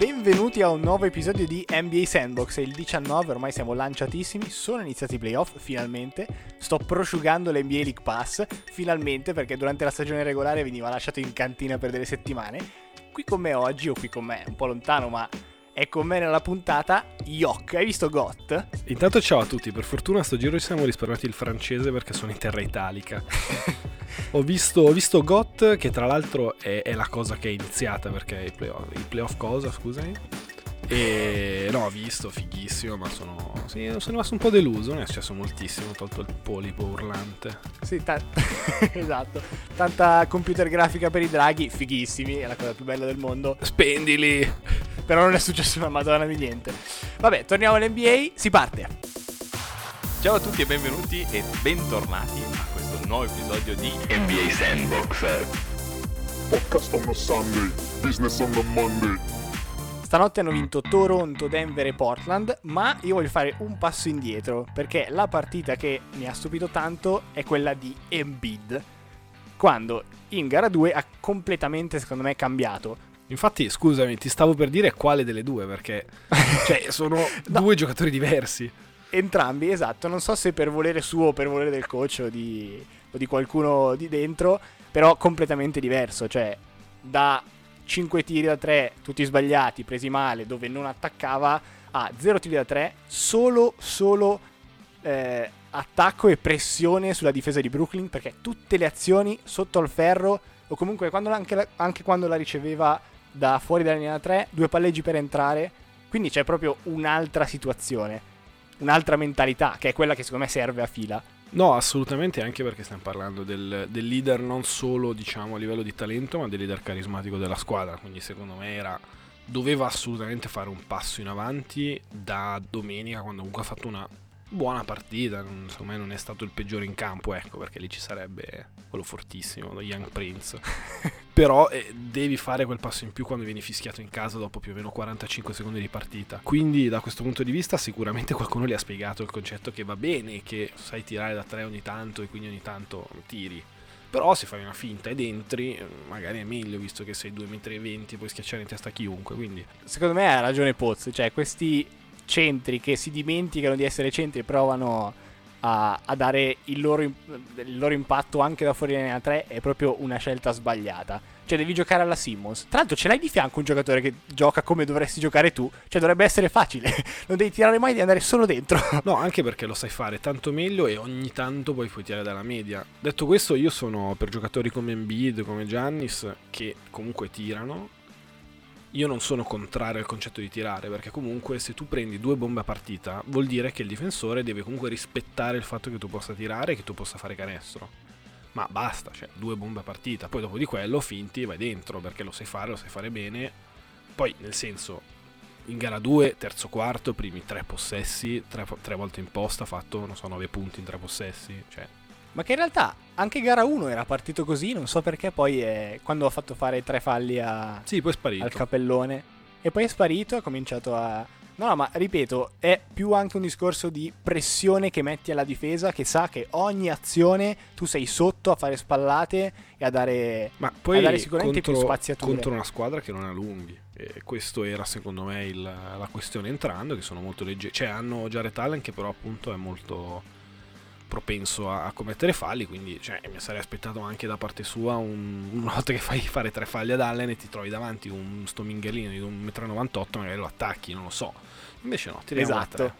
benvenuti a un nuovo episodio di NBA Sandbox, è il 19, ormai siamo lanciatissimi, sono iniziati i playoff finalmente, sto prosciugando l'NBA League Pass finalmente perché durante la stagione regolare veniva lasciato in cantina per delle settimane. Qui con me oggi, o qui con me, un po' lontano ma è con me nella puntata Yok. Hai visto Got? Intanto ciao a tutti, per fortuna a sto giro ci siamo risparmiati il francese perché sono in terra italica. ho, visto, ho visto Got che tra l'altro è, è, la cosa che è iniziata perché i playoff, i playoff cosa scusami? E no, ho visto, fighissimo, ma sono, sì, sono rimasto un po' deluso, non è successo moltissimo, ho tolto il polipo urlante. Sì, ta- esatto, tanta computer grafica per i draghi, fighissimi, è la cosa più bella del mondo. Spendili! Però non è successo una madonna di niente. Vabbè, torniamo all'NBA, si parte. Ciao a tutti e benvenuti e bentornati a questo nuovo episodio di NBA Sandbox. Podcast on a Sunday, business on a Monday. Stanotte hanno vinto Toronto, Denver e Portland, ma io voglio fare un passo indietro, perché la partita che mi ha stupito tanto è quella di Embiid, quando in gara 2 ha completamente, secondo me, cambiato. Infatti, scusami, ti stavo per dire quale delle due, perché cioè, sono no. due giocatori diversi. Entrambi, esatto. Non so se per volere suo o per volere del coach o di, o di qualcuno di dentro, però completamente diverso. Cioè, da 5 tiri da 3, tutti sbagliati, presi male, dove non attaccava, a 0 tiri da 3, solo, solo eh, attacco e pressione sulla difesa di Brooklyn, perché tutte le azioni sotto al ferro, o comunque quando, anche, anche quando la riceveva da fuori dalla linea 3, due palleggi per entrare, quindi c'è proprio un'altra situazione, un'altra mentalità, che è quella che secondo me serve a fila. No, assolutamente, anche perché stiamo parlando del, del, leader non solo diciamo, a livello di talento, ma del leader carismatico della squadra. Quindi secondo me era, doveva assolutamente fare un passo in avanti da domenica, quando comunque ha fatto una buona partita. Secondo me non è stato il peggiore in campo, ecco, perché lì ci sarebbe quello fortissimo, lo Young Prince. Però eh, devi fare quel passo in più quando vieni fischiato in casa dopo più o meno 45 secondi di partita. Quindi da questo punto di vista sicuramente qualcuno gli ha spiegato il concetto che va bene, che sai tirare da tre ogni tanto e quindi ogni tanto tiri. Però se fai una finta ed entri, magari è meglio visto che sei 2,20 m e puoi schiacciare in testa chiunque. Quindi. Secondo me ha ragione Pozzi, cioè questi centri che si dimenticano di essere centri e provano a, a dare il loro, il loro, impatto anche da fuori linea 3 è proprio una scelta sbagliata. Cioè devi giocare alla Simmons. Tra l'altro ce l'hai di fianco un giocatore che gioca come dovresti giocare tu. Cioè dovrebbe essere facile. non devi tirare mai di andare solo dentro. no, anche perché lo sai fare tanto meglio e ogni tanto poi puoi tirare dalla media. Detto questo, io sono per giocatori come Embiid, come Giannis, che comunque tirano io non sono contrario al concetto di tirare, perché comunque se tu prendi due bombe a partita, vuol dire che il difensore deve comunque rispettare il fatto che tu possa tirare e che tu possa fare canestro. Ma basta, cioè due bombe a partita, poi dopo di quello finti vai dentro, perché lo sai fare, lo sai fare bene. Poi, nel senso, in gara 2, terzo quarto, primi tre possessi, tre, tre volte in posta, ha fatto, non so, 9 punti in tre possessi, cioè ma che in realtà anche gara 1 era partito così, non so perché poi è, quando ha fatto fare tre falli a, sì, poi è sparito. al capellone e poi è sparito, ha cominciato a... No, no, ma ripeto, è più anche un discorso di pressione che metti alla difesa che sa che ogni azione tu sei sotto a fare spallate e a dare, ma poi a dare sicuramente contro, più spaziature. Contro una squadra che non ha lunghi. E questo era secondo me il, la questione entrando, che sono molto leggeri. Cioè hanno Jared Allen che però appunto è molto propenso a, a commettere falli, quindi cioè, mi sarei aspettato anche da parte sua un, una volta che fai fare tre falli ad Allen e ti trovi davanti un sto mingherlino di 1,98 m, magari lo attacchi, non lo so. Invece no, tiriamo esatto.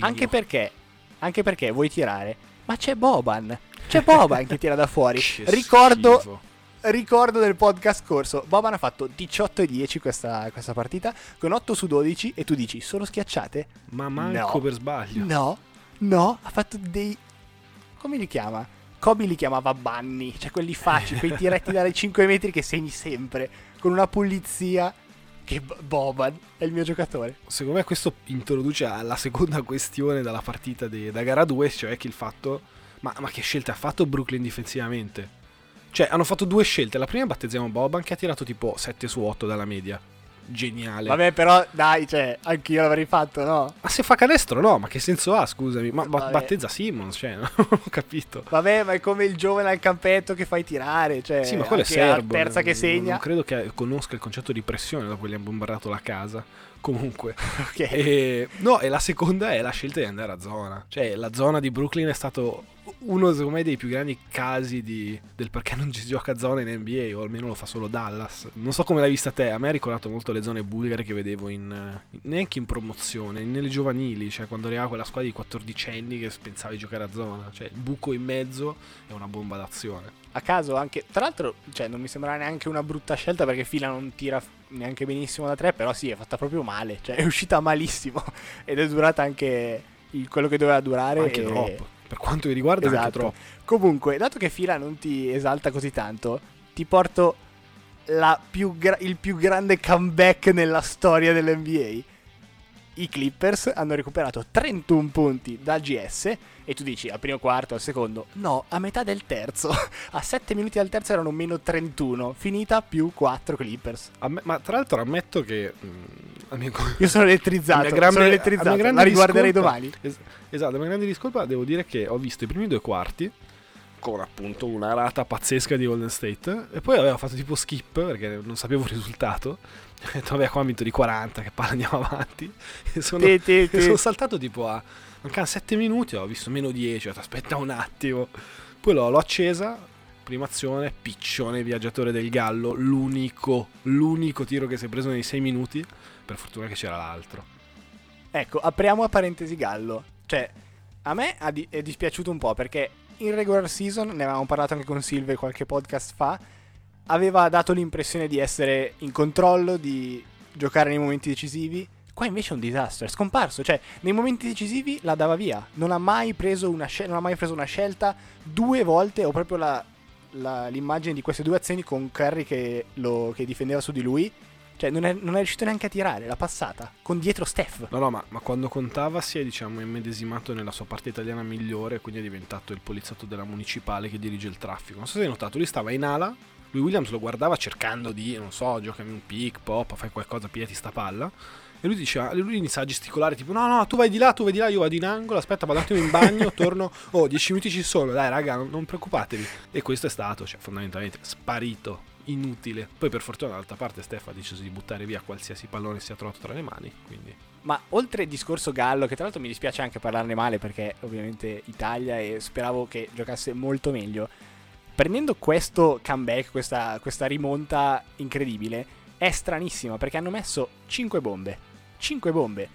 Anche perché, anche perché vuoi tirare, ma c'è Boban, c'è Boban che tira da fuori. Ricordo ricordo del podcast scorso. Boban ha fatto 18 e 10 questa, questa, partita con 8 su 12 e tu dici sono schiacciate? Ma manco no. per sbaglio. No, no, ha fatto dei come li chiama? Kobe li chiamava bunny, cioè quelli facili, quei tiretti dalle 5 metri che segni sempre, con una pulizia che Boban è il mio giocatore. Secondo me questo introduce alla seconda questione dalla partita de, da gara 2, cioè che il fatto... Ma, ma che scelte ha fatto Brooklyn difensivamente? Cioè, hanno fatto due scelte. La prima battezziamo Boban che ha tirato tipo 7 su 8 dalla media. Geniale. Vabbè, però dai, cioè, anch'io l'avrei fatto, no? Ma se fa canestro no, ma che senso ha, scusami? Ma Vabbè. battezza Simmons, cioè, non ho capito. Vabbè, ma è come il giovane al campetto che fai tirare, cioè, Sì, ma quello è serbo. terza che non- segna. Non credo che conosca il concetto di pressione dopo che gli hanno bombardato la casa. Comunque. Ok. E, no, e la seconda è la scelta di andare a zona. Cioè, la zona di Brooklyn è stato uno, secondo me, dei più grandi casi di- del perché non si gioca a zona in NBA, o almeno lo fa solo Dallas. Non so come l'hai vista te, a me ha ricordato molto le zone bulgare che vedevo in, eh, neanche in promozione, nelle giovanili, cioè quando arrivava quella squadra di 14 anni che pensava di giocare a zona. Cioè, il buco in mezzo è una bomba d'azione. A caso anche, tra l'altro, cioè, non mi sembra neanche una brutta scelta perché Fila non tira neanche benissimo da tre, però sì, è fatta proprio male, cioè è uscita malissimo ed è durata anche quello che doveva durare. Anche e- troppo. Per quanto mi riguarda, Esatto. Comunque, dato che Fila non ti esalta così tanto, ti porto la più gra- il più grande comeback nella storia dell'NBA. I Clippers hanno recuperato 31 punti dal GS e tu dici al primo quarto, al secondo, no, a metà del terzo, a 7 minuti dal terzo erano meno 31, finita più 4 Clippers. Amm- ma tra l'altro ammetto che mm, la mia co- Io sono elettrizzato, grande- sono elettrizzato, la riguarderei discolpa- domani. es- esatto, la mia grande discolpa devo dire che ho visto i primi due quarti con appunto una rata pazzesca di Golden State e poi avevo fatto tipo skip perché non sapevo il risultato. Ho detto vabbè qua ho vinto di 40, che palle andiamo avanti. E sono, Ti- ti- e ti- sono saltato tipo a mancano 7 minuti, ho visto meno 10, ho detto aspetta un attimo. Poi l'ho, l'ho accesa, prima azione, piccione viaggiatore del Gallo, l'unico, l'unico tiro che si è preso nei 6 minuti, per fortuna che c'era l'altro. Ecco, apriamo a parentesi Gallo. Cioè, a me è dispiaciuto un po' perché in regular season, ne avevamo parlato anche con Silve qualche podcast fa, aveva dato l'impressione di essere in controllo, di giocare nei momenti decisivi. Qua invece è un disastro, è scomparso. Cioè, nei momenti decisivi la dava via. Non ha mai preso una, scel- ha mai preso una scelta. Due volte ho proprio la- la- l'immagine di queste due azioni con Curry che, lo- che difendeva su di lui. Cioè, non è, non è riuscito neanche a tirare, l'ha passata. Con dietro Steph. No, no, ma, ma quando contava si è, diciamo, immedesimato nella sua parte italiana migliore, quindi è diventato il poliziotto della municipale che dirige il traffico. Non so se hai notato, lui stava in ala, lui Williams lo guardava cercando di, non so, giocami un pick, pop, fai qualcosa, pigliati sta palla. E lui diceva, lui inizia a gesticolare tipo, no, no, tu vai di là, tu vai di là, io vado in angolo, aspetta, vado un attimo in bagno, torno, oh, 10 minuti ci sono, dai raga, non, non preoccupatevi. E questo è stato, cioè, fondamentalmente, sparito, inutile. Poi per fortuna dall'altra parte Steph ha deciso di buttare via qualsiasi pallone sia trovato tra le mani, quindi... Ma oltre il discorso Gallo, che tra l'altro mi dispiace anche parlarne male perché ovviamente Italia e speravo che giocasse molto meglio, prendendo questo comeback, questa, questa rimonta incredibile, è stranissima perché hanno messo 5 bombe. 5 bombe.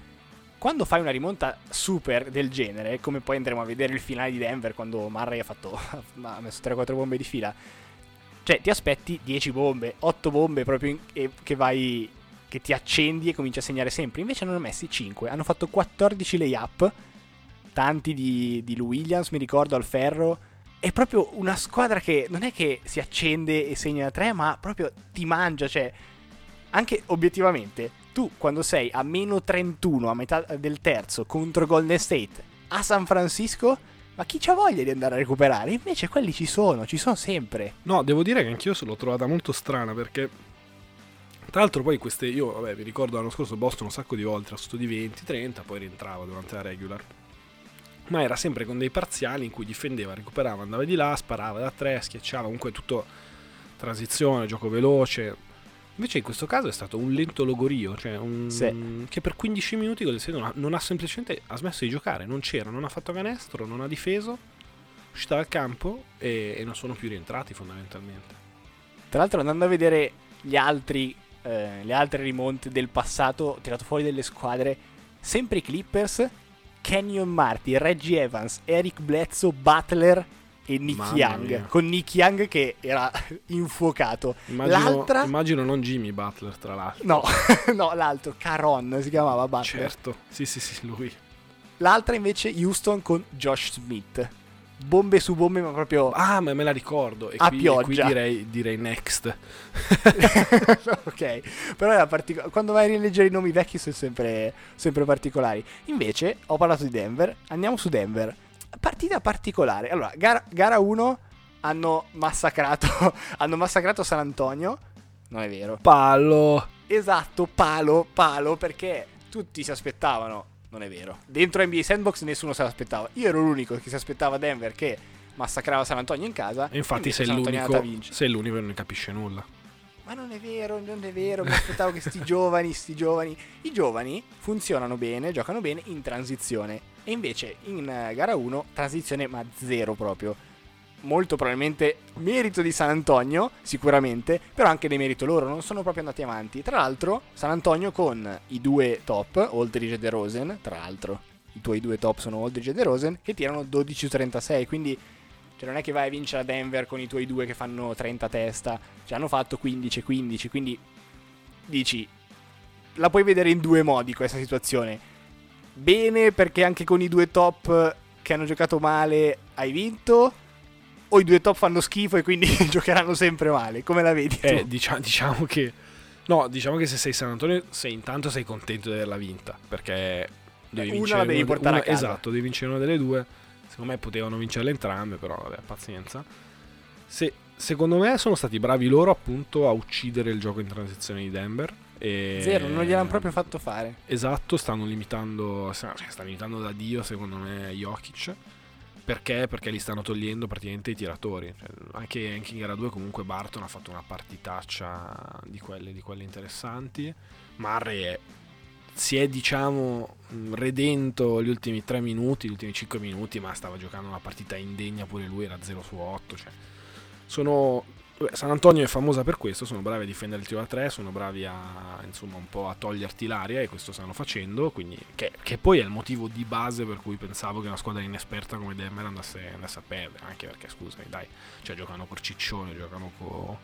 Quando fai una rimonta super del genere, come poi andremo a vedere il finale di Denver quando Murray ha, fatto, ha messo 3-4 bombe di fila, cioè ti aspetti 10 bombe, 8 bombe proprio in- e che vai che ti accendi e cominci a segnare sempre. Invece ne hanno messi 5. Hanno fatto 14 layup. Tanti di, di Williams, mi ricordo, al ferro. È proprio una squadra che non è che si accende e segna da 3, ma proprio ti mangia. Cioè, anche obiettivamente, tu quando sei a meno 31 a metà del terzo contro Golden State a San Francisco, ma chi c'ha voglia di andare a recuperare? Invece quelli ci sono, ci sono sempre. No, devo dire che anch'io l'ho trovata molto strana perché. Tra l'altro, poi queste. Io, vabbè, mi ricordo l'anno scorso Boston un sacco di volte, era sotto di 20, 30, poi rientrava durante la regular. Ma era sempre con dei parziali in cui difendeva, recuperava, andava di là, sparava da 3, schiacciava, comunque tutto transizione, gioco veloce. Invece in questo caso è stato un lento logorio, cioè un, Sì. che per 15 minuti non ha, non ha semplicemente ha smesso di giocare, non c'era, non ha fatto canestro, non ha difeso, è uscita dal campo e, e non sono più rientrati fondamentalmente. Tra l'altro andando a vedere gli altri, eh, le altre rimonte del passato, tirato fuori delle squadre, sempre i Clippers, Kenyon Marty, Reggie Evans, Eric Bledsoe, Butler e Nick Young. Con Nick Young che era infuocato. Immagino, L'altra? immagino non Jimmy Butler, tra l'altro. No, no, l'altro, Caron si chiamava Butler. Certo, sì, sì, sì, lui. L'altra invece Houston con Josh Smith. Bombe su bombe, ma proprio... Ah, ma me la ricordo. E A qui, e pioggia. qui direi, direi next. ok, però particolare. Quando vai a rileggere i nomi vecchi sono sempre, sempre particolari. Invece, ho parlato di Denver. Andiamo su Denver. Partita particolare. Allora, gara, gara 1 hanno massacrato, hanno massacrato San Antonio. Non è vero. Palo. Esatto, palo, palo, perché tutti si aspettavano. Non è vero. Dentro NBA Sandbox nessuno se l'aspettava. Io ero l'unico che si aspettava Denver che massacrava San Antonio in casa. E infatti sei l'unico, sei l'unico che non capisce nulla. Ma non è vero, non è vero, mi aspettavo che sti giovani, sti giovani. I giovani funzionano bene, giocano bene in transizione. E invece in eh, gara 1, transizione ma zero proprio. Molto probabilmente merito di San Antonio, sicuramente, però anche dei merito loro, non sono proprio andati avanti. Tra l'altro, San Antonio con i due top, Aldridge e DeRozan, tra l'altro, i tuoi due top sono Aldridge e DeRozan, che tirano 12 su 36, quindi cioè non è che vai a vincere a Denver con i tuoi due che fanno 30 a testa, cioè hanno fatto 15 15, quindi dici la puoi vedere in due modi questa situazione. Bene perché anche con i due top che hanno giocato male hai vinto o i due top fanno schifo e quindi giocheranno sempre male, come la vedi? Eh, dicia- diciamo che. No, diciamo che se sei San Antonio, sei, intanto sei contento di averla vinta. Perché devi Eh, una vincere la devi una portare una- a casa. Esatto, devi vincere una delle due. Secondo me potevano vincerle entrambe, però vabbè, pazienza. Se- secondo me sono stati bravi loro appunto a uccidere il gioco in transizione di Denver. E... Zero, non gliel'hanno proprio fatto fare. Esatto, stanno limitando, cioè, stanno limitando da Dio secondo me Jokic. Perché? Perché li stanno togliendo praticamente i tiratori. Cioè, anche, anche in gara 2 comunque Barton ha fatto una partitaccia di quelle, di quelle interessanti. Murray è- si è diciamo mh, redento gli ultimi 3 minuti, gli ultimi 5 minuti, ma stava giocando una partita indegna pure lui, era 0 su 8. Cioè, sono San Antonio è famosa per questo, sono bravi a difendere il tiro da 3, sono bravi a, insomma, un po' a toglierti l'aria e questo stanno facendo, quindi, che, che poi è il motivo di base per cui pensavo che una squadra inesperta come Denver andasse, andasse a perdere, anche perché scusami, dai, cioè giocano con Ciccione, giocano con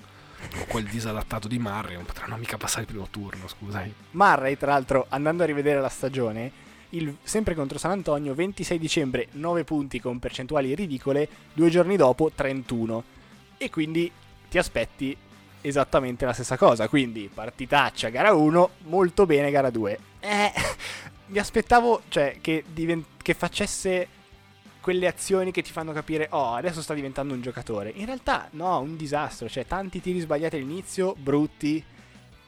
quel disadattato di Murray, non potranno mica passare il primo turno, scusami. Murray, tra l'altro, andando a rivedere la stagione, il- sempre contro San Antonio, 26 dicembre, 9 punti con percentuali ridicole, due giorni dopo 31. E quindi ti aspetti esattamente la stessa cosa. Quindi partitaccia, gara 1, molto bene, gara 2. Eh, mi aspettavo, cioè, che, diven- che facesse quelle azioni che ti fanno capire, oh, adesso sta diventando un giocatore. In realtà, no, un disastro. Cioè, tanti tiri sbagliati all'inizio, brutti.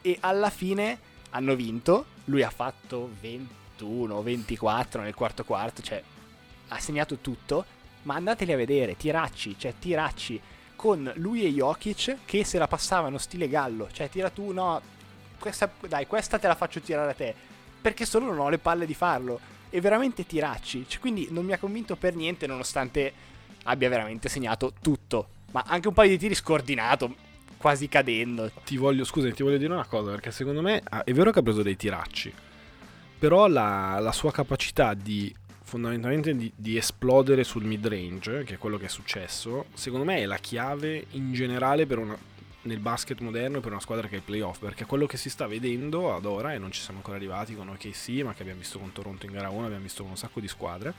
E alla fine hanno vinto. Lui ha fatto 21, 24 nel quarto quarto, cioè ha segnato tutto. Ma andateli a vedere, tiracci, cioè tiracci con lui e Jokic che se la passavano stile gallo. Cioè, tira tu, no, questa, dai, questa te la faccio tirare a te. Perché solo non ho le palle di farlo. E veramente tiracci. Cioè, quindi non mi ha convinto per niente, nonostante abbia veramente segnato tutto. Ma anche un paio di tiri scordinato, quasi cadendo. Ti voglio, scusami, ti voglio dire una cosa, perché secondo me ah, è vero che ha preso dei tiracci, però la, la sua capacità di fondamentalmente di, di esplodere sul mid range, che è quello che è successo, secondo me è la chiave in generale una, nel basket moderno per una squadra che è ai playoff, perché quello che si sta vedendo ad ora, e non ci siamo ancora arrivati con OKC, ma che abbiamo visto con Toronto in gara 1, abbiamo visto con un sacco di squadre,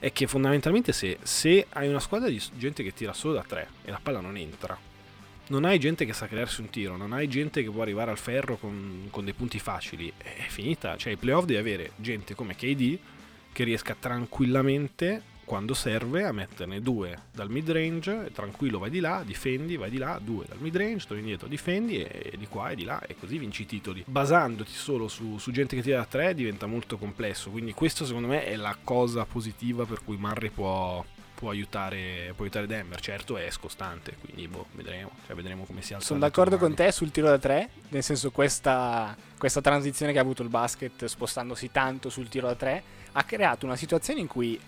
è che fondamentalmente se, se hai una squadra di gente che tira solo da 3 e la palla non entra, non hai gente che sa crearsi un tiro, non hai gente che può arrivare al ferro con, con dei punti facili, è finita. Cioè, ai playoff devi avere gente come KD che riesca tranquillamente, quando serve, a metterne due dal mid range, tranquillo vai di là, difendi, vai di là, due dal mid range, torni indietro, difendi e, di qua e di là e così vinci i titoli. Basandoti solo su, su gente che tira da tre diventa molto complesso, quindi questo secondo me è la cosa positiva per cui Murray può può aiutare, può aiutare Denver. Certo è scostante, quindi boh, vedremo. Cioè, vedremo come si alza. Sono d'accordo con te sul tiro da tre, nel senso questa, questa transizione che ha avuto il basket spostandosi tanto sul tiro da tre ha creato una situazione in cui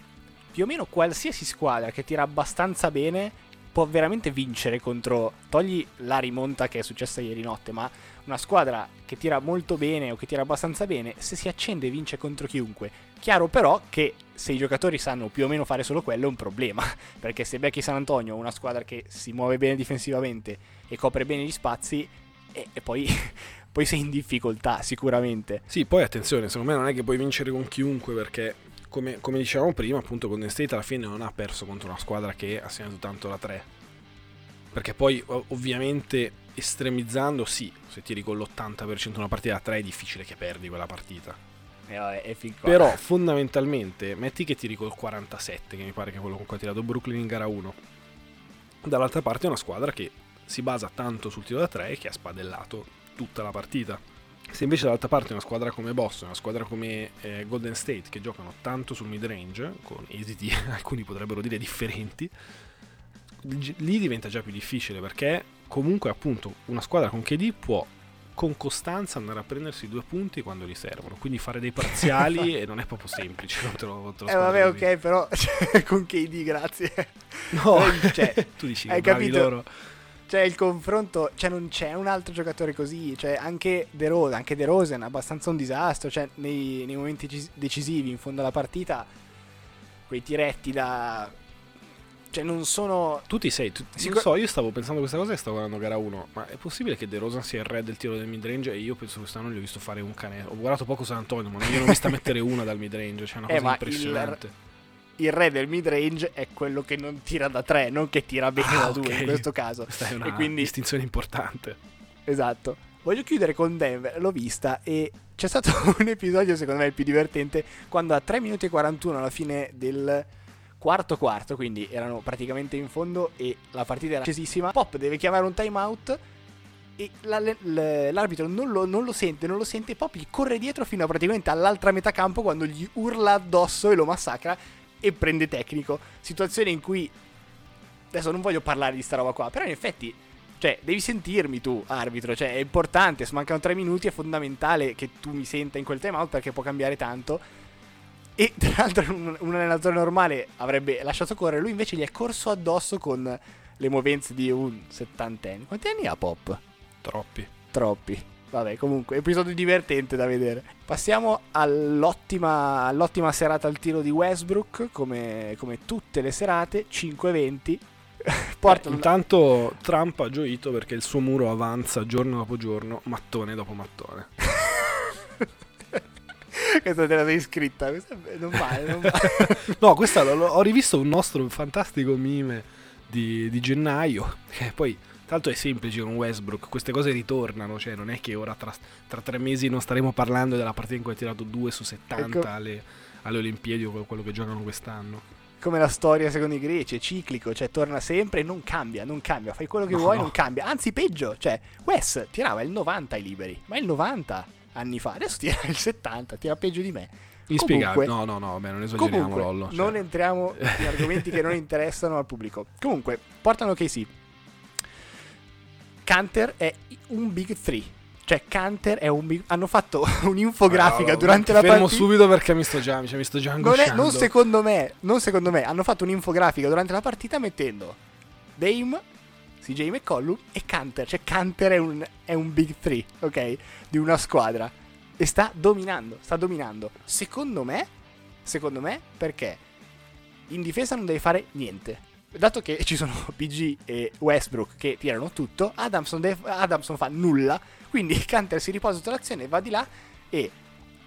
più o meno qualsiasi squadra che tira abbastanza bene può veramente vincere contro, togli la rimonta che è successa ieri notte, ma una squadra che tira molto bene o che tira abbastanza bene, se si accende vince contro chiunque. Chiaro però che se i giocatori sanno più o meno fare solo quello è un problema, perché se becchi San Antonio, una squadra che si muove bene difensivamente e copre bene gli spazi, e, e poi, poi sei in difficoltà sicuramente. Sì, poi attenzione, secondo me non è che puoi vincere con chiunque perché, come, come dicevamo prima, appunto, Golden State alla fine non ha perso contro una squadra che ha segnato tanto la 3. Perché poi, ov- ovviamente, estremizzando, sì, se tiri con l'80% una partita da 3 è difficile che perdi quella partita. E qua. Però, fondamentalmente, metti che tiri col 47, che mi pare che è quello con cui ha tirato Brooklyn in gara 1. Dall'altra parte è una squadra che si basa tanto sul tiro da tre e che ha spadellato tutta la partita. Se invece dall'altra parte una squadra come Boston, una squadra come eh, Golden State che giocano tanto sul mid range, con esiti alcuni potrebbero dire differenti, lì diventa già più difficile perché comunque appunto una squadra con KD può con costanza andare a prendersi due punti quando li servono, quindi fare dei parziali e non è proprio semplice contro, contro Eh vabbè, ok, però cioè, con KD, grazie. No, Cioè, tu dici hai capito? loro. Cioè, il confronto, cioè, non c'è un altro giocatore così. Cioè, anche De Rosa, anche De Rosen è abbastanza un disastro. Cioè, nei, nei momenti cis- decisivi, in fondo alla partita, quei tiretti da. Cioè, non sono. Tu ti sei, tu- Sicur- non so, io stavo pensando questa cosa e stavo guardando gara 1, ma è possibile che De Rosa sia il re del tiro del midrange e io penso che quest'anno gli ho visto fare un cane. Ho guardato poco San Antonio, ma non gli ho vista mettere una dal midrange, cioè è una Eh, cosa ma impressionante. Il re del mid range è quello che non tira da 3, non che tira bene Ah, da 2 ok. in questo caso. Questa è una e quindi- distinzione importante. Esatto. Voglio chiudere con Denver, l'ho vista e c'è stato un episodio secondo me il più divertente quando a 3 minuti e 41 alla fine del quarto quarto, quindi erano praticamente in fondo e la partita era accesissima, Pop deve chiamare un timeout e l'arbitro non lo, non lo sente, non lo sente Pop gli corre dietro fino a praticamente all'altra metà campo quando gli urla addosso e lo massacra e prende tecnico. Situazione in cui adesso non voglio parlare di sta roba qua, però in effetti cioè, devi sentirmi tu, arbitro. Cioè, è importante. Se mancano tre minuti, è fondamentale che tu mi senta in quel timeout perché può cambiare tanto. E tra l'altro, un, un allenatore normale avrebbe lasciato correre. Lui invece gli è corso addosso con le movenze di un settantenne. Quanti anni ha Pop? Troppi. Troppi. Vabbè, comunque, episodio divertente da vedere. Passiamo all'ottima, all'ottima serata al tiro di Westbrook, come, come tutte le serate, 5-20. Porta Eh, intanto Trump ha gioito perché il suo muro avanza giorno dopo giorno, mattone dopo mattone. Questa te la sei scritta, questa non vale, non vale. No, questa l'ho- l'ho- ho rivisto un nostro fantastico meme di, di gennaio. Che poi, l'altro, è semplice con Westbrook. Queste cose ritornano. Cioè, non è che ora tra, tra tre mesi non staremo parlando della partita in cui ha tirato 2 su 70 Ecco. alle, alle Olimpiadi o quello che giocano quest'anno. Come la storia secondo i greci, è ciclico, cioè torna sempre e non cambia, non cambia, fai quello che No, vuoi, no. non cambia. Anzi, peggio, cioè, Wes tirava il 90 ai liberi, ma il 90 anni fa, adesso tira il 70, tira peggio di me. Inspiegabile. No, no, no, vabbè, non esageriamo, Comunque, Lollo. cioè. non entriamo in argomenti che non interessano al pubblico. Comunque, portano che sì. Canter è un big 3. Cioè, Canter è un big... Hanno fatto un'infografica Allora, durante la fermo partita. subito perché mi sto già, cioè, mi sto già Non, è, non secondo me, non secondo me. Hanno fatto un'infografica durante la partita mettendo Dame, CJ McCollum e Canter. Cioè, Canter è un, è un big 3, ok? Di una squadra. E sta dominando, sta dominando. Secondo me, secondo me, perché in difesa non devi fare niente. Dato che ci sono PG e Westbrook che tirano tutto, Adamson, deve- Adamson fa nulla. Quindi Canter si riposa tutta l'azione, va di là e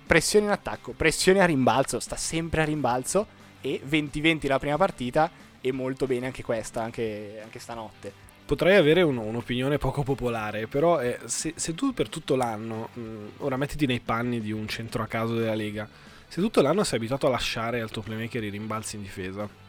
pressione in attacco, pressione a rimbalzo, sta sempre a rimbalzo e 20-20 la prima partita e molto bene anche questa, anche, anche stanotte. Potrei avere un- un'opinione poco popolare, però eh, se, se tu per tutto l'anno, mh, ora mettiti nei panni di un centro a caso della Lega, se tutto l'anno sei abituato a lasciare al tuo playmaker i rimbalzi in difesa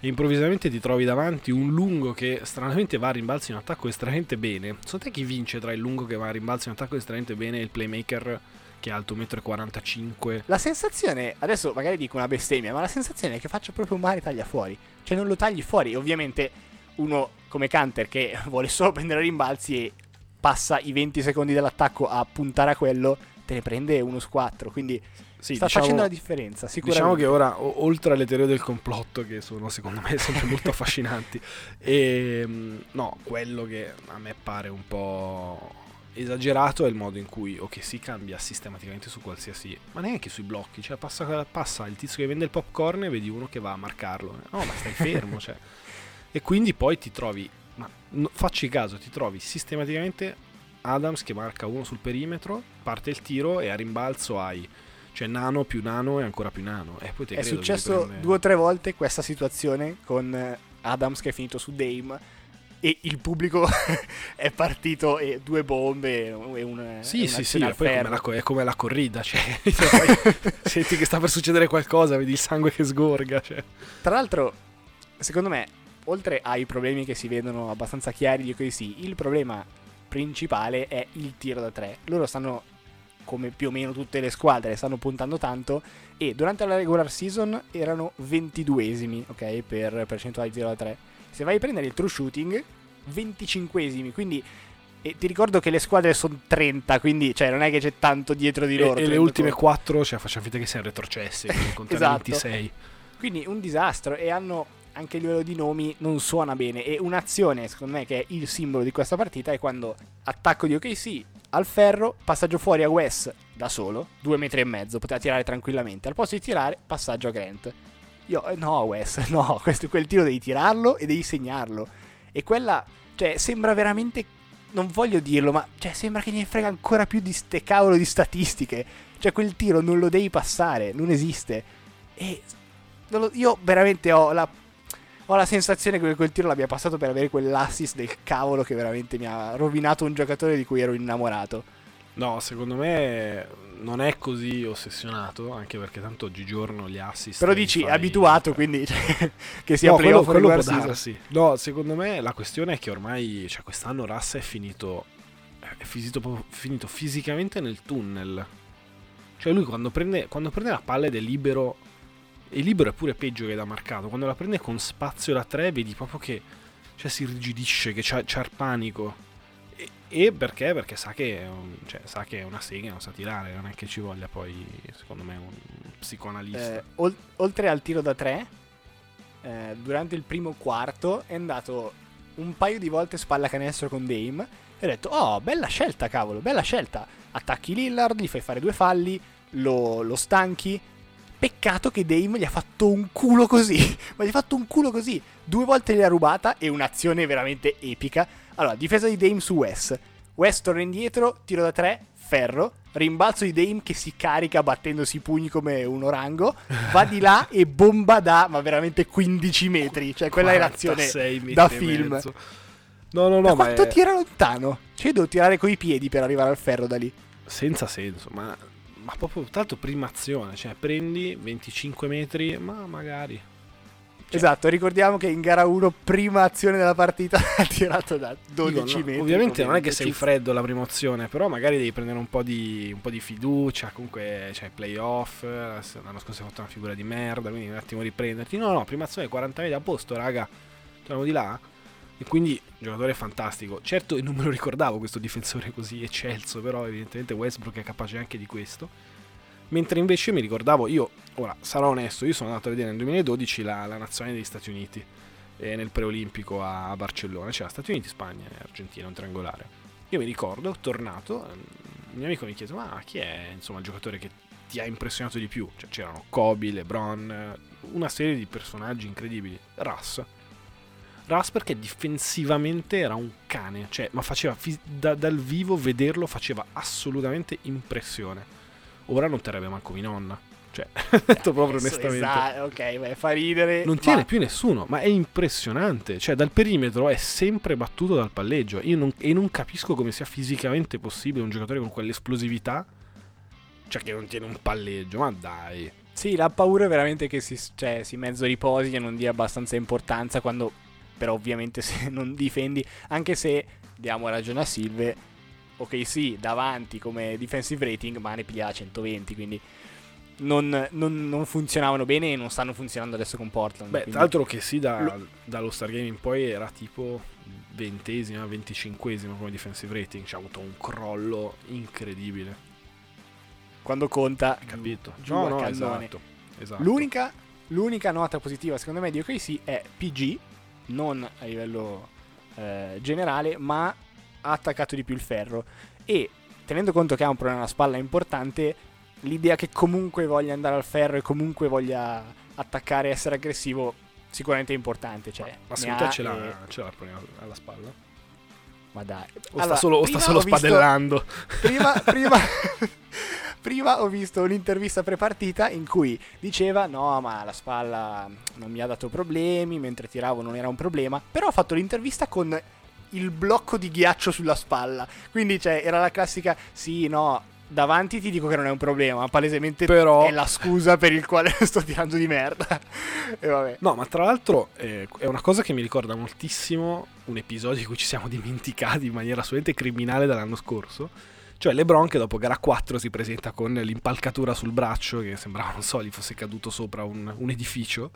e improvvisamente ti trovi davanti un lungo che stranamente va a rimbalzi in attacco estremamente bene, secondo te chi vince tra il lungo che va a rimbalzi in attacco estremamente bene e il playmaker che è alto 1,45 m? La sensazione, adesso magari dico una bestemmia, ma la sensazione è che faccia proprio un mare taglia fuori. Cioè non lo tagli fuori. Ovviamente uno come Canter che vuole solo prendere rimbalzi e passa i 20 secondi dell'attacco a puntare a quello, te ne prende uno su 4. Quindi Sì, sta diciamo- facendo la differenza, Diciamo sicuramente. che ora, o- oltre alle teorie del complotto, che sono secondo me sempre molto affascinanti, e, no, quello che a me pare un po' esagerato è il modo in cui, ok, si cambia sistematicamente su qualsiasi, ma neanche sui blocchi, cioè passa, passa il tizio che vende il popcorn e vedi uno che va a marcarlo, no, ma stai fermo, cioè. E quindi poi ti trovi, ma no- facci caso, ti trovi sistematicamente Adams che marca uno sul perimetro, parte il tiro e a rimbalzo hai cioè nano più nano e ancora più nano. E te È successo prende- due o tre volte questa situazione con eh, Adams che è finito su Dame e il pubblico è partito e due bombe e un Sì, sì, sì, poi come la, è come la corrida, cioè poi senti che sta per succedere qualcosa, vedi il sangue che sgorga, cioè. Tra l'altro, secondo me, oltre ai problemi che si vedono abbastanza chiari di OKC, il problema principale è il tiro da tre. Loro stanno, come più o meno tutte le squadre, stanno puntando tanto e durante la regular season erano 22esimi, ok, per percentuale di tiro da tre. Se vai a prendere il true shooting, 25esimi, quindi e ti ricordo che le squadre sono 30, quindi cioè, non è che c'è tanto dietro di loro. E, e le ultime 4, cioè facciamo finta che siano retrocesse, Esatto. 26. Quindi un disastro e hanno anche a livello di nomi non suona bene e un'azione secondo me che è il simbolo di questa partita è quando attacco di OKC al ferro, passaggio fuori a Wes da solo, due metri e mezzo, poteva tirare tranquillamente, al posto di tirare passaggio a Grant. Io eh, no Wes, no, questo, quel tiro devi tirarlo e devi segnarlo. E quella, cioè sembra veramente, non voglio dirlo, ma cioè, sembra che ne frega ancora più di ste cavolo di statistiche. Cioè quel tiro non lo devi passare, non esiste. E io veramente ho la, ho la sensazione che quel tiro l'abbia passato per avere quell'assist del cavolo che veramente mi ha rovinato un giocatore di cui ero innamorato. No, secondo me non è così ossessionato, anche perché tanto oggigiorno gli assist... Però dici, fai- è abituato, quindi cioè, che sia No, quello, playoff o quello può darsi. No, secondo me la questione è che ormai, cioè quest'anno Russ è finito, è finito, finito fisicamente nel tunnel. Cioè lui quando prende, quando prende la palla ed è libero, e libero è pure peggio che da marcato, quando la prende con spazio da tre vedi proprio che cioè, si irrigidisce, che c'ha, c'ha il panico. E, e perché? Perché sa che, cioè, sa che è una sega, non sa tirare, non è che ci voglia poi, secondo me, un psicoanalista. Eh, ol- oltre al tiro da tre, eh, durante il primo quarto è andato un paio di volte spalla canestro con Dame e ho detto, oh, bella scelta, cavolo, bella scelta. Attacchi Lillard, gli fai fare due falli, lo, lo stanchi. Peccato che Dame gli ha fatto un culo così, ma gli ha fatto un culo così. Due volte gliel'ha rubata e un'azione veramente epica. Allora, difesa di Dame su Wes. Wes torna indietro, tiro da tre, ferro. Rimbalzo di Dame che si carica battendosi i pugni come un orango. Va di là e bomba da, ma veramente 15 metri. Cioè, quella è l'azione 46 metri da film. mezzo. No, no, Ma no, ma quanto è tira lontano? Cioè, io devo tirare coi piedi per arrivare al ferro da lì. senza senso, ma, ma proprio tanto prima azione, cioè prendi 25 metri, ma magari. Cioè- Esatto, ricordiamo che in gara 1, prima azione della partita, ha tirato da 12 Dico, no, metri. Ovviamente non è che sei freddo alla prima azione, però magari devi prendere un po' di, un po' di fiducia, comunque c'è playoff, l'anno scorso hai fatto una figura di merda, quindi un attimo riprenderti. No, no, prima azione 40 metri a posto, raga, torniamo di là. E quindi giocatore fantastico. Certo non me lo ricordavo questo difensore così eccelso, però evidentemente Westbrook è capace anche di questo. Mentre invece mi ricordavo, io, ora sarò onesto, io sono andato a vedere nel 2012 la, la nazionale degli Stati Uniti eh, nel preolimpico a, a Barcellona, c'era Stati Uniti, Spagna e Argentina, un triangolare. Io mi ricordo, tornato, ehm, il mio amico mi chiese, ma chi è insomma il giocatore che ti ha impressionato di più? Cioè, c'erano Kobe, LeBron, una serie di personaggi incredibili. Russ. Russ perché difensivamente era un cane, cioè, ma faceva da- dal vivo vederlo faceva assolutamente impressione. Ora non terrebbe manco mia nonna. Cioè, detto proprio onestamente. esatto, ok, beh, fa ridere. Non ma- tiene più nessuno, ma è impressionante. Cioè, dal perimetro è sempre battuto dal palleggio. Io non, e non capisco come sia fisicamente possibile un giocatore con quell'esplosività. Cioè, che non tiene un palleggio, ma dai. Sì, la paura è veramente che si, cioè, si mezzo riposi e non dia abbastanza importanza quando, però ovviamente se non difendi, anche se diamo ragione a Silve, ok sì, davanti come defensive rating, ma ne pigliava 120, quindi non, non- non funzionavano bene e non stanno funzionando adesso con Portland. Beh, quindi- tra l'altro che sì, da- dallo Star Game in poi era tipo ventesima, venticinquesima come defensive rating. C'ha avuto un crollo incredibile. quando conta, Capito? giù no, no, esatto. esatto. L'unica, l'unica nota positiva secondo me di OKC è PG, non a livello eh, generale, ma ha attaccato di più il ferro. E tenendo conto che ha un problema alla spalla importante, l'idea che comunque voglia andare al ferro e comunque voglia attaccare e essere aggressivo sicuramente è importante. Cioè, Ma te ce l'ha, e- ce l'ha il problema alla spalla? Ma dai. O Allora, sta solo, o sta solo ho visto- spadellando? prima, prima, prima ho visto un'intervista prepartita in cui diceva no ma la spalla non mi ha dato problemi mentre tiravo non era un problema però ha fatto l'intervista con il blocco di ghiaccio sulla spalla quindi cioè, era la classica sì no davanti ti dico che non è un problema, ma palesemente Però- è la scusa per il quale sto tirando di merda. e vabbè. No, ma tra l'altro eh, è una cosa che mi ricorda moltissimo un episodio di cui ci siamo dimenticati in maniera assolutamente criminale dall'anno scorso. Cioè LeBron che dopo gara 4 si presenta con l'impalcatura sul braccio che sembrava, non so, gli fosse caduto sopra un, un edificio.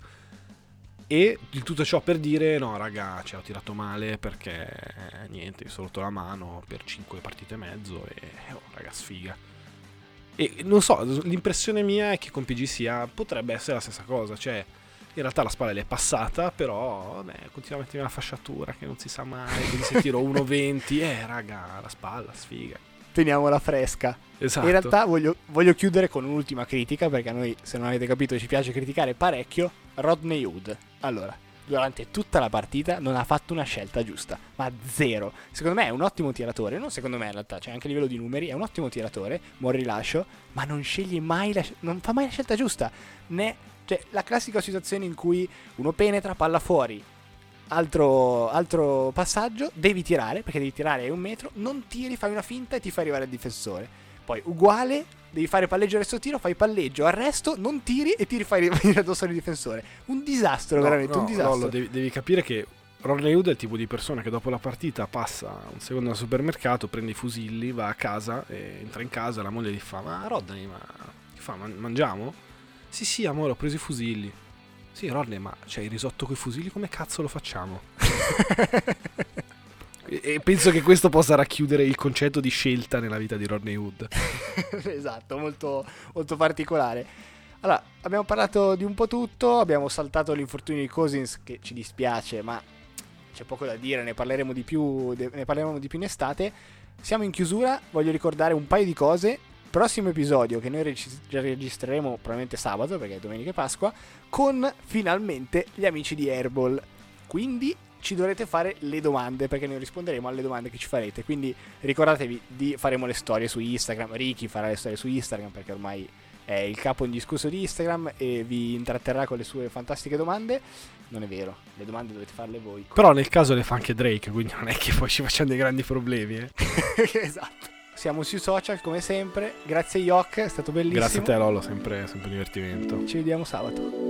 E di tutto ciò per dire, no raga, cioè, ho tirato male perché eh, niente, mi sono rotto la mano per 5 partite e mezzo e oh raga, sfiga. E non so, l'impressione mia è che con PG sia, potrebbe essere la stessa cosa, cioè in realtà la spalla le è passata, però vabbè, continua a mettermi la fasciatura che non si sa mai, quindi se tiro 1,20, eh raga, la spalla, sfiga. Teniamola fresca. Esatto. In realtà voglio, voglio chiudere con un'ultima critica, perché a noi, se non avete capito, ci piace criticare parecchio Rodney Hood. Allora, durante tutta la partita non ha fatto una scelta giusta, ma zero. Secondo me è un ottimo tiratore, non secondo me in realtà, cioè anche a livello di numeri, è un ottimo tiratore, buon rilascio, ma non sceglie mai la, non fa mai la scelta giusta. Né, cioè, la classica situazione in cui uno penetra, palla fuori, altro, altro passaggio, devi tirare, perché devi tirare a un metro, non tiri, fai una finta e ti fai arrivare al difensore. Poi uguale, devi fare palleggio resto tiro, fai palleggio, arresto, non tiri e tiri fai venire addosso al difensore. Un disastro, No, veramente, no, un disastro. Lollo, devi, devi capire che Rodney Hood è il tipo di persona che dopo la partita passa un secondo al supermercato, prende i fusilli, va a casa, entra in casa la moglie gli fa Ma Rodney, ma, fa, "Man- mangiamo? Sì sì amore ho preso i fusilli. Sì Rodney ma c'è il risotto con i fusilli come cazzo lo facciamo? e, penso che questo possa racchiudere il concetto di scelta nella vita di Rodney Hood. esatto, molto, molto particolare. Allora, abbiamo parlato di un po' tutto, abbiamo saltato l'infortunio di Cousins che ci dispiace, ma c'è poco da dire, ne parleremo di più, ne parleremo di più in estate. Siamo in chiusura, voglio ricordare un paio di cose. Prossimo episodio che noi regi- registreremo probabilmente sabato, perché è domenica e Pasqua, con finalmente gli amici di Airball. Quindi ci dovrete fare le domande, perché noi risponderemo alle domande che ci farete. Quindi ricordatevi di faremo le storie su Instagram. Ricky farà le storie su Instagram, perché ormai è il capo indiscusso di Instagram e vi intratterrà con le sue fantastiche domande. Non è vero, le domande dovete farle voi. Però nel caso le fa anche Drake, quindi non è che poi ci facciamo dei grandi problemi. Eh. esatto. Siamo sui social come sempre. Grazie Yok, è stato bellissimo. Grazie a te Lollo, sempre, sempre divertimento. Ci vediamo sabato.